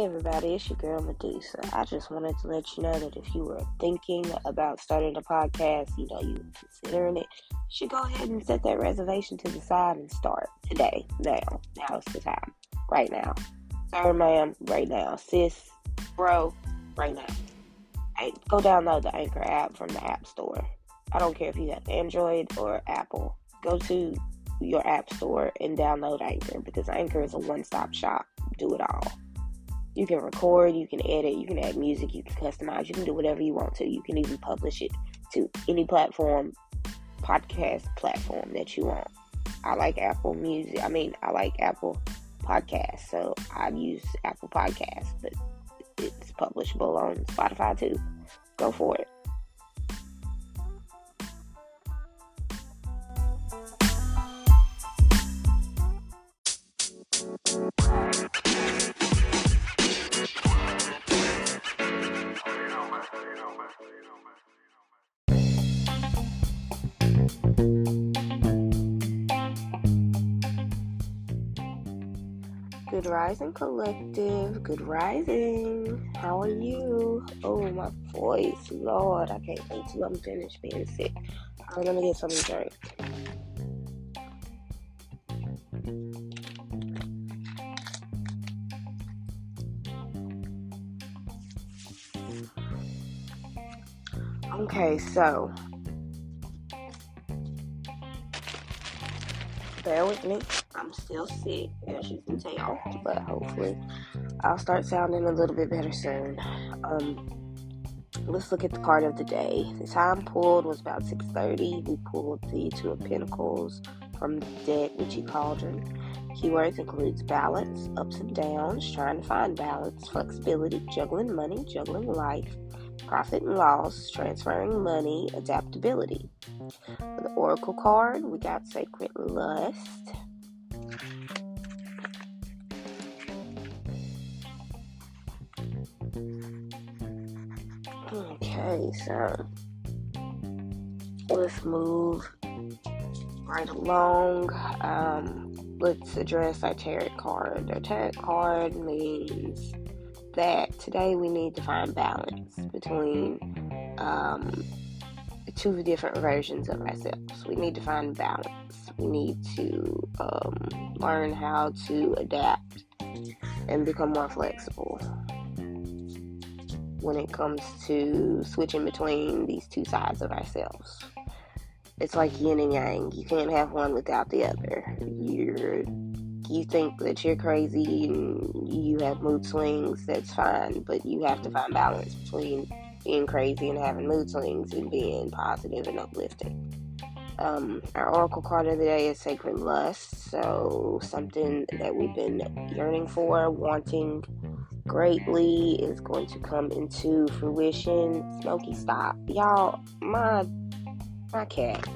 Hey everybody, it's your girl Medusa. I just wanted to let you know that if you were thinking about starting a podcast, you know, you considering it, you should go ahead and set that reservation to the side and start today. Now. Now's the time. Right now. Sir, ma'am, right now. Sis, bro, right now. Hey, go download the Anchor app from the App Store. I don't care if you have Android or Apple. Go to your App Store and download Anchor because Anchor is a one stop shop. Do it all. You can record, you can edit, you can add music, you can customize, you can do whatever you want to. You can even publish it to any platform, podcast platform that you want. I like Apple Music. I mean, I like Apple Podcasts, so I use Apple Podcasts, but it's publishable on Spotify too. Go for it. Good Rising Collective. Good Rising. How are you? Oh, my voice. Lord, I can't wait till I'm finished being sick. I'm gonna get something to drink. Okay, so bear with me. Still sick, as you can tell, but hopefully I'll start sounding a little bit better soon. Um, let's look at the card of the day. The time pulled was about 6:30. We pulled the Two of Pentacles from the deck, Witchy Cauldron. Keywords includes balance, ups and downs, trying to find balance, flexibility, juggling money, juggling life, profit and loss, transferring money, adaptability. For the Oracle card, we got Sacred Lust. Okay, so let's move right along. Um, let's address our tarot card. Our tarot card means that today we need to find balance between um, two different versions of ourselves. We need to find balance. We need to um, learn how to adapt and become more flexible when it comes to switching between these two sides of ourselves. It's like yin and yang. You can't have one without the other. You're you think that you're crazy and you have mood swings, that's fine, but you have to find balance between being crazy and having mood swings and being positive and uplifting. Um, our oracle card of the day is Sacred Lust, so something that we've been yearning for, wanting greatly is going to come into fruition. Smokey, stop. Y'all, my my cat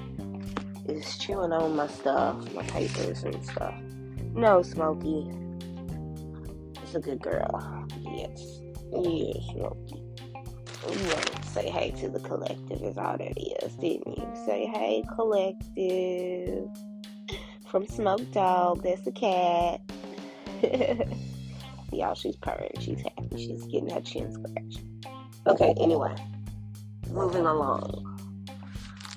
is chewing on my stuff, my papers and stuff. No, Smokey. It's a good girl. Yes. Yes, Smokey. You wanted to say hey to the collective is all that is, didn't you? Say hey, collective. From Smoke Dog, that's the cat. Y'all, she's purring. She's happy. She's getting her chin scratched. Okay, anyway. Moving along.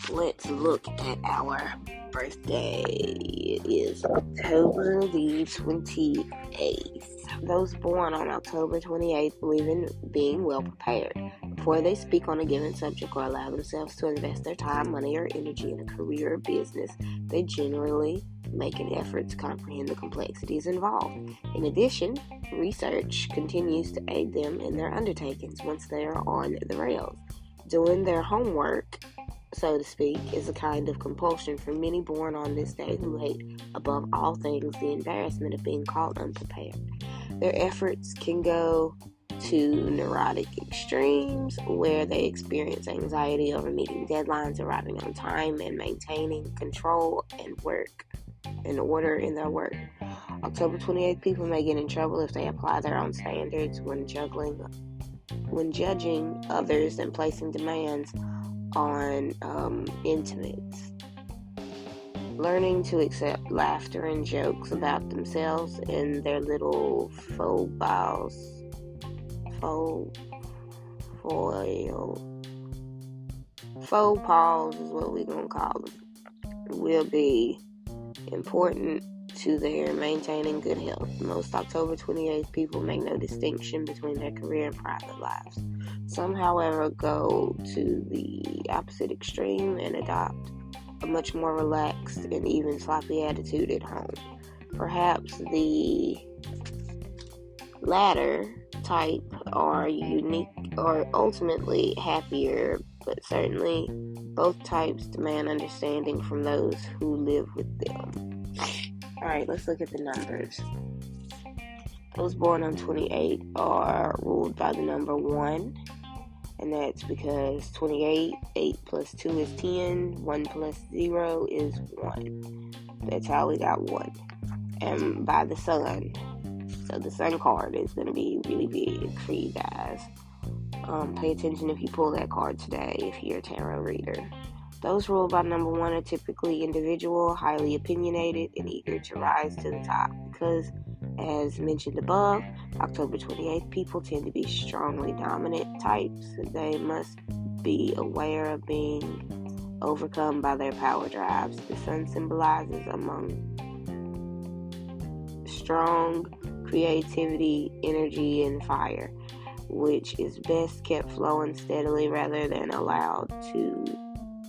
Let's look at our birthday. It is October the 28th. Those born on October 28th believe in being well prepared. Before they speak on a given subject or allow themselves to invest their time, money, or energy in a career or business, they generally make an effort to comprehend the complexities involved. In addition, research continues to aid them in their undertakings once they are on the rails. Doing their homework, so to speak, is a kind of compulsion for many born on this day who hate above all things the embarrassment of being called unprepared. Their efforts can go to neurotic extremes where they experience anxiety over meeting deadlines, arriving on time, and maintaining control and work in order in their work. October 28th, people may get in trouble if they apply their own standards when juggling, when judging others and placing demands on um, intimates. Learning to accept laughter and jokes about themselves and their little faux balls faux foil faux pause is what we're gonna call them will be important to their maintaining good health. Most October 28th people make no distinction between their career and private lives. Some, however, go to the opposite extreme and adopt a much more relaxed and even sloppy attitude at home. Perhaps the latter type are unique or ultimately happier, but certainly both types demand understanding from those who live with them. All right, let's look at the numbers. Those born on 28 are ruled by the number 1, and that's because 28, 8 plus 2 is 10, 1 plus 0 is 1. That's how we got 1. And by the sun. So the sun card is going to be really big for you guys. Um, pay attention if you pull that card today if you're a tarot reader. Those ruled by number one are typically individual, highly opinionated, and eager to rise to the top because, as mentioned above, October 28th people tend to be strongly dominant types. They must be aware of being overcome by their power drives. The sun symbolizes among strong creativity, energy, and fire, which is best kept flowing steadily rather than allowed to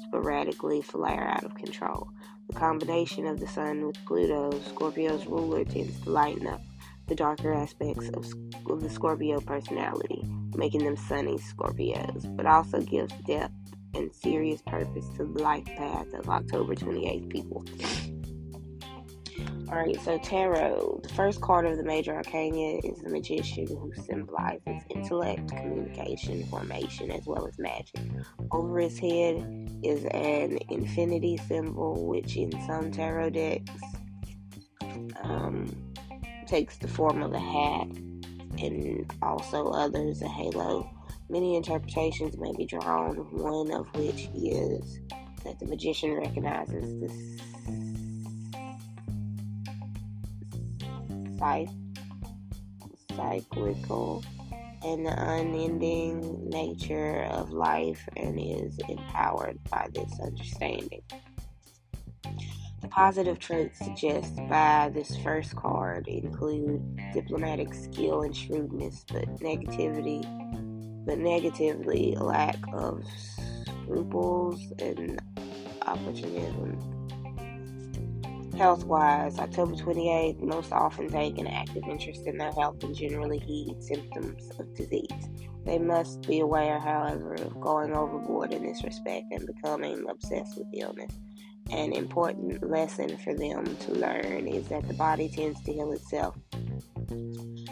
sporadically flare out of control. The combination of the Sun with Pluto, Scorpio's ruler, tends to lighten up the darker aspects of, of the Scorpio personality, making them sunny Scorpios, but also gives depth and serious purpose to the life path of October 28th people. Alright, so tarot. The first card of the major arcana is the magician who symbolizes intellect, communication, formation, as well as magic. Over his head is an infinity symbol, which in some tarot decks um, takes the form of a hat, and also others a halo. Many interpretations may be drawn, one of which is that the magician recognizes the cyclical and the unending nature of life and is empowered by this understanding. The positive traits suggested by this first card include diplomatic skill and shrewdness, but negativity, but negatively lack of scruples and opportunism. Health wise, October 28th most often take an active interest in their health and generally heed symptoms of disease. They must be aware, however, of going overboard in this respect and becoming obsessed with illness. An important lesson for them to learn is that the body tends to heal itself.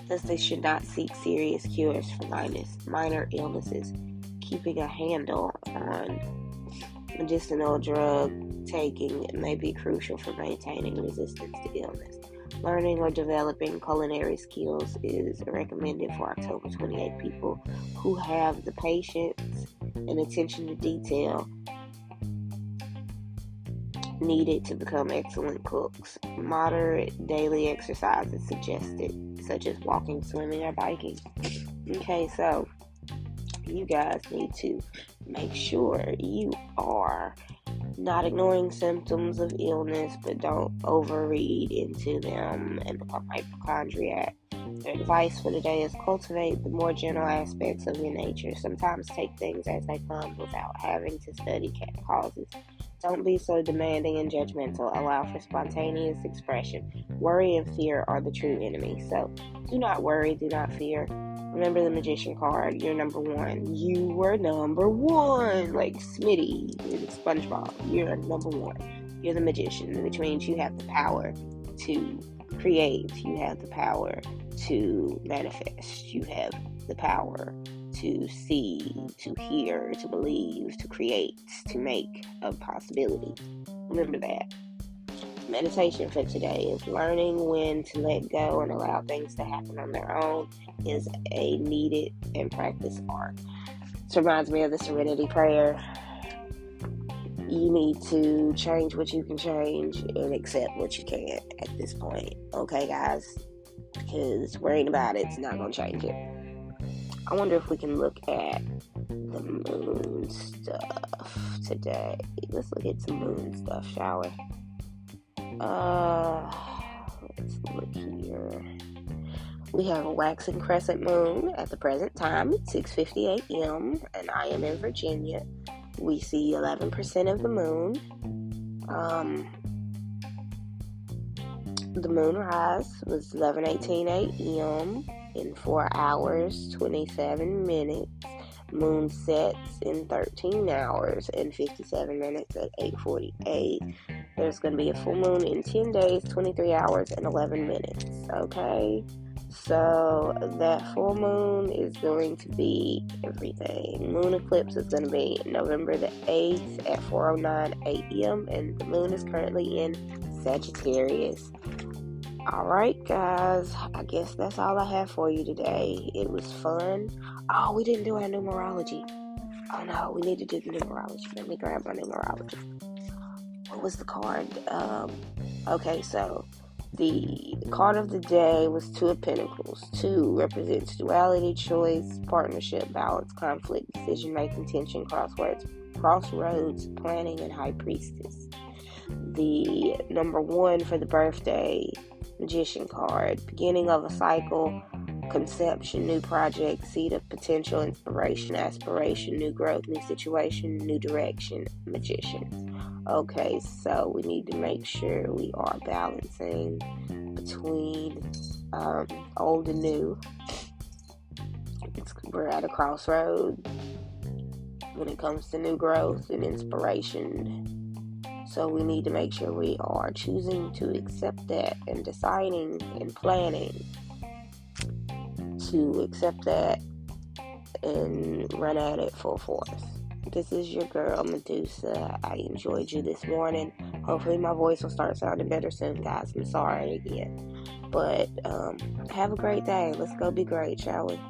Thus, they should not seek serious cures for minor illnesses. Keeping a handle on medicinal drug taking may be crucial for maintaining resistance to illness. Learning or developing culinary skills is recommended for October 28 people who have the patience and attention to detail needed to become excellent cooks. Moderate daily exercise is suggested, such as walking, swimming, or biking. Okay, so you guys need to make sure you are not ignoring symptoms of illness, but don't overread into them and become hypochondriac. Their advice for today is cultivate the more general aspects of your nature. Sometimes take things as they come without having to study causes. Don't be so demanding and judgmental. Allow for spontaneous expression. Worry and fear are the true enemy. So do not worry, do not fear. Remember the magician card. You're number one. You were number one. Like Smitty in SpongeBob. You're number one. You're the magician, which means you have the power to create. You have the power to manifest. You have the power to see, to hear, to believe, to create, to make a possibility. Remember that meditation for today is learning when to let go and allow things to happen on their own is a needed and practiced art. This reminds me of the serenity prayer. You need to change what you can change and accept what you can't at this point. Okay, guys? Because worrying about it's not going to change it. I wonder if we can look at the moon stuff today. Let's look at some moon stuff, shall we? Uh, let's look here. We have a waxing crescent moon at the present time at 6:50 a.m. and I am in Virginia. We see 11% of the moon. Um, the moonrise was 11:18 a.m. in 4 hours 27 minutes. Moon sets in 13 hours and 57 minutes at 8:48. There's going to be a full moon in 10 days, 23 hours and 11 minutes. Okay? So that full moon is going to be everything. Moon eclipse is going to be November the 8th at 4:09 a.m. and the moon is currently in Sagittarius. All right, guys. I guess that's all I have for you today. It was fun. Oh, we didn't do our numerology. Oh no, we need to do the numerology. Let me grab my numerology. What was the card? Um, okay, so the card of the day was Two of Pentacles. Two represents duality, choice, partnership, balance, conflict, decision making, tension, crosswords, crossroads, planning, and high priestess. The number one for the birthday magician card, beginning of a cycle, conception, new project, seed of potential, inspiration, aspiration, new growth, new situation, new direction, magician. Okay, so we need to make sure we are balancing between um, old and new. It's, we're at a crossroad when it comes to new growth and inspiration. So we need to make sure we are choosing to accept that and deciding and planning to accept that and run at it full force. This is your girl Medusa. I enjoyed you this morning. Hopefully, my voice will start sounding better soon, guys. I'm sorry again. But um, have a great day. Let's go be great, shall we?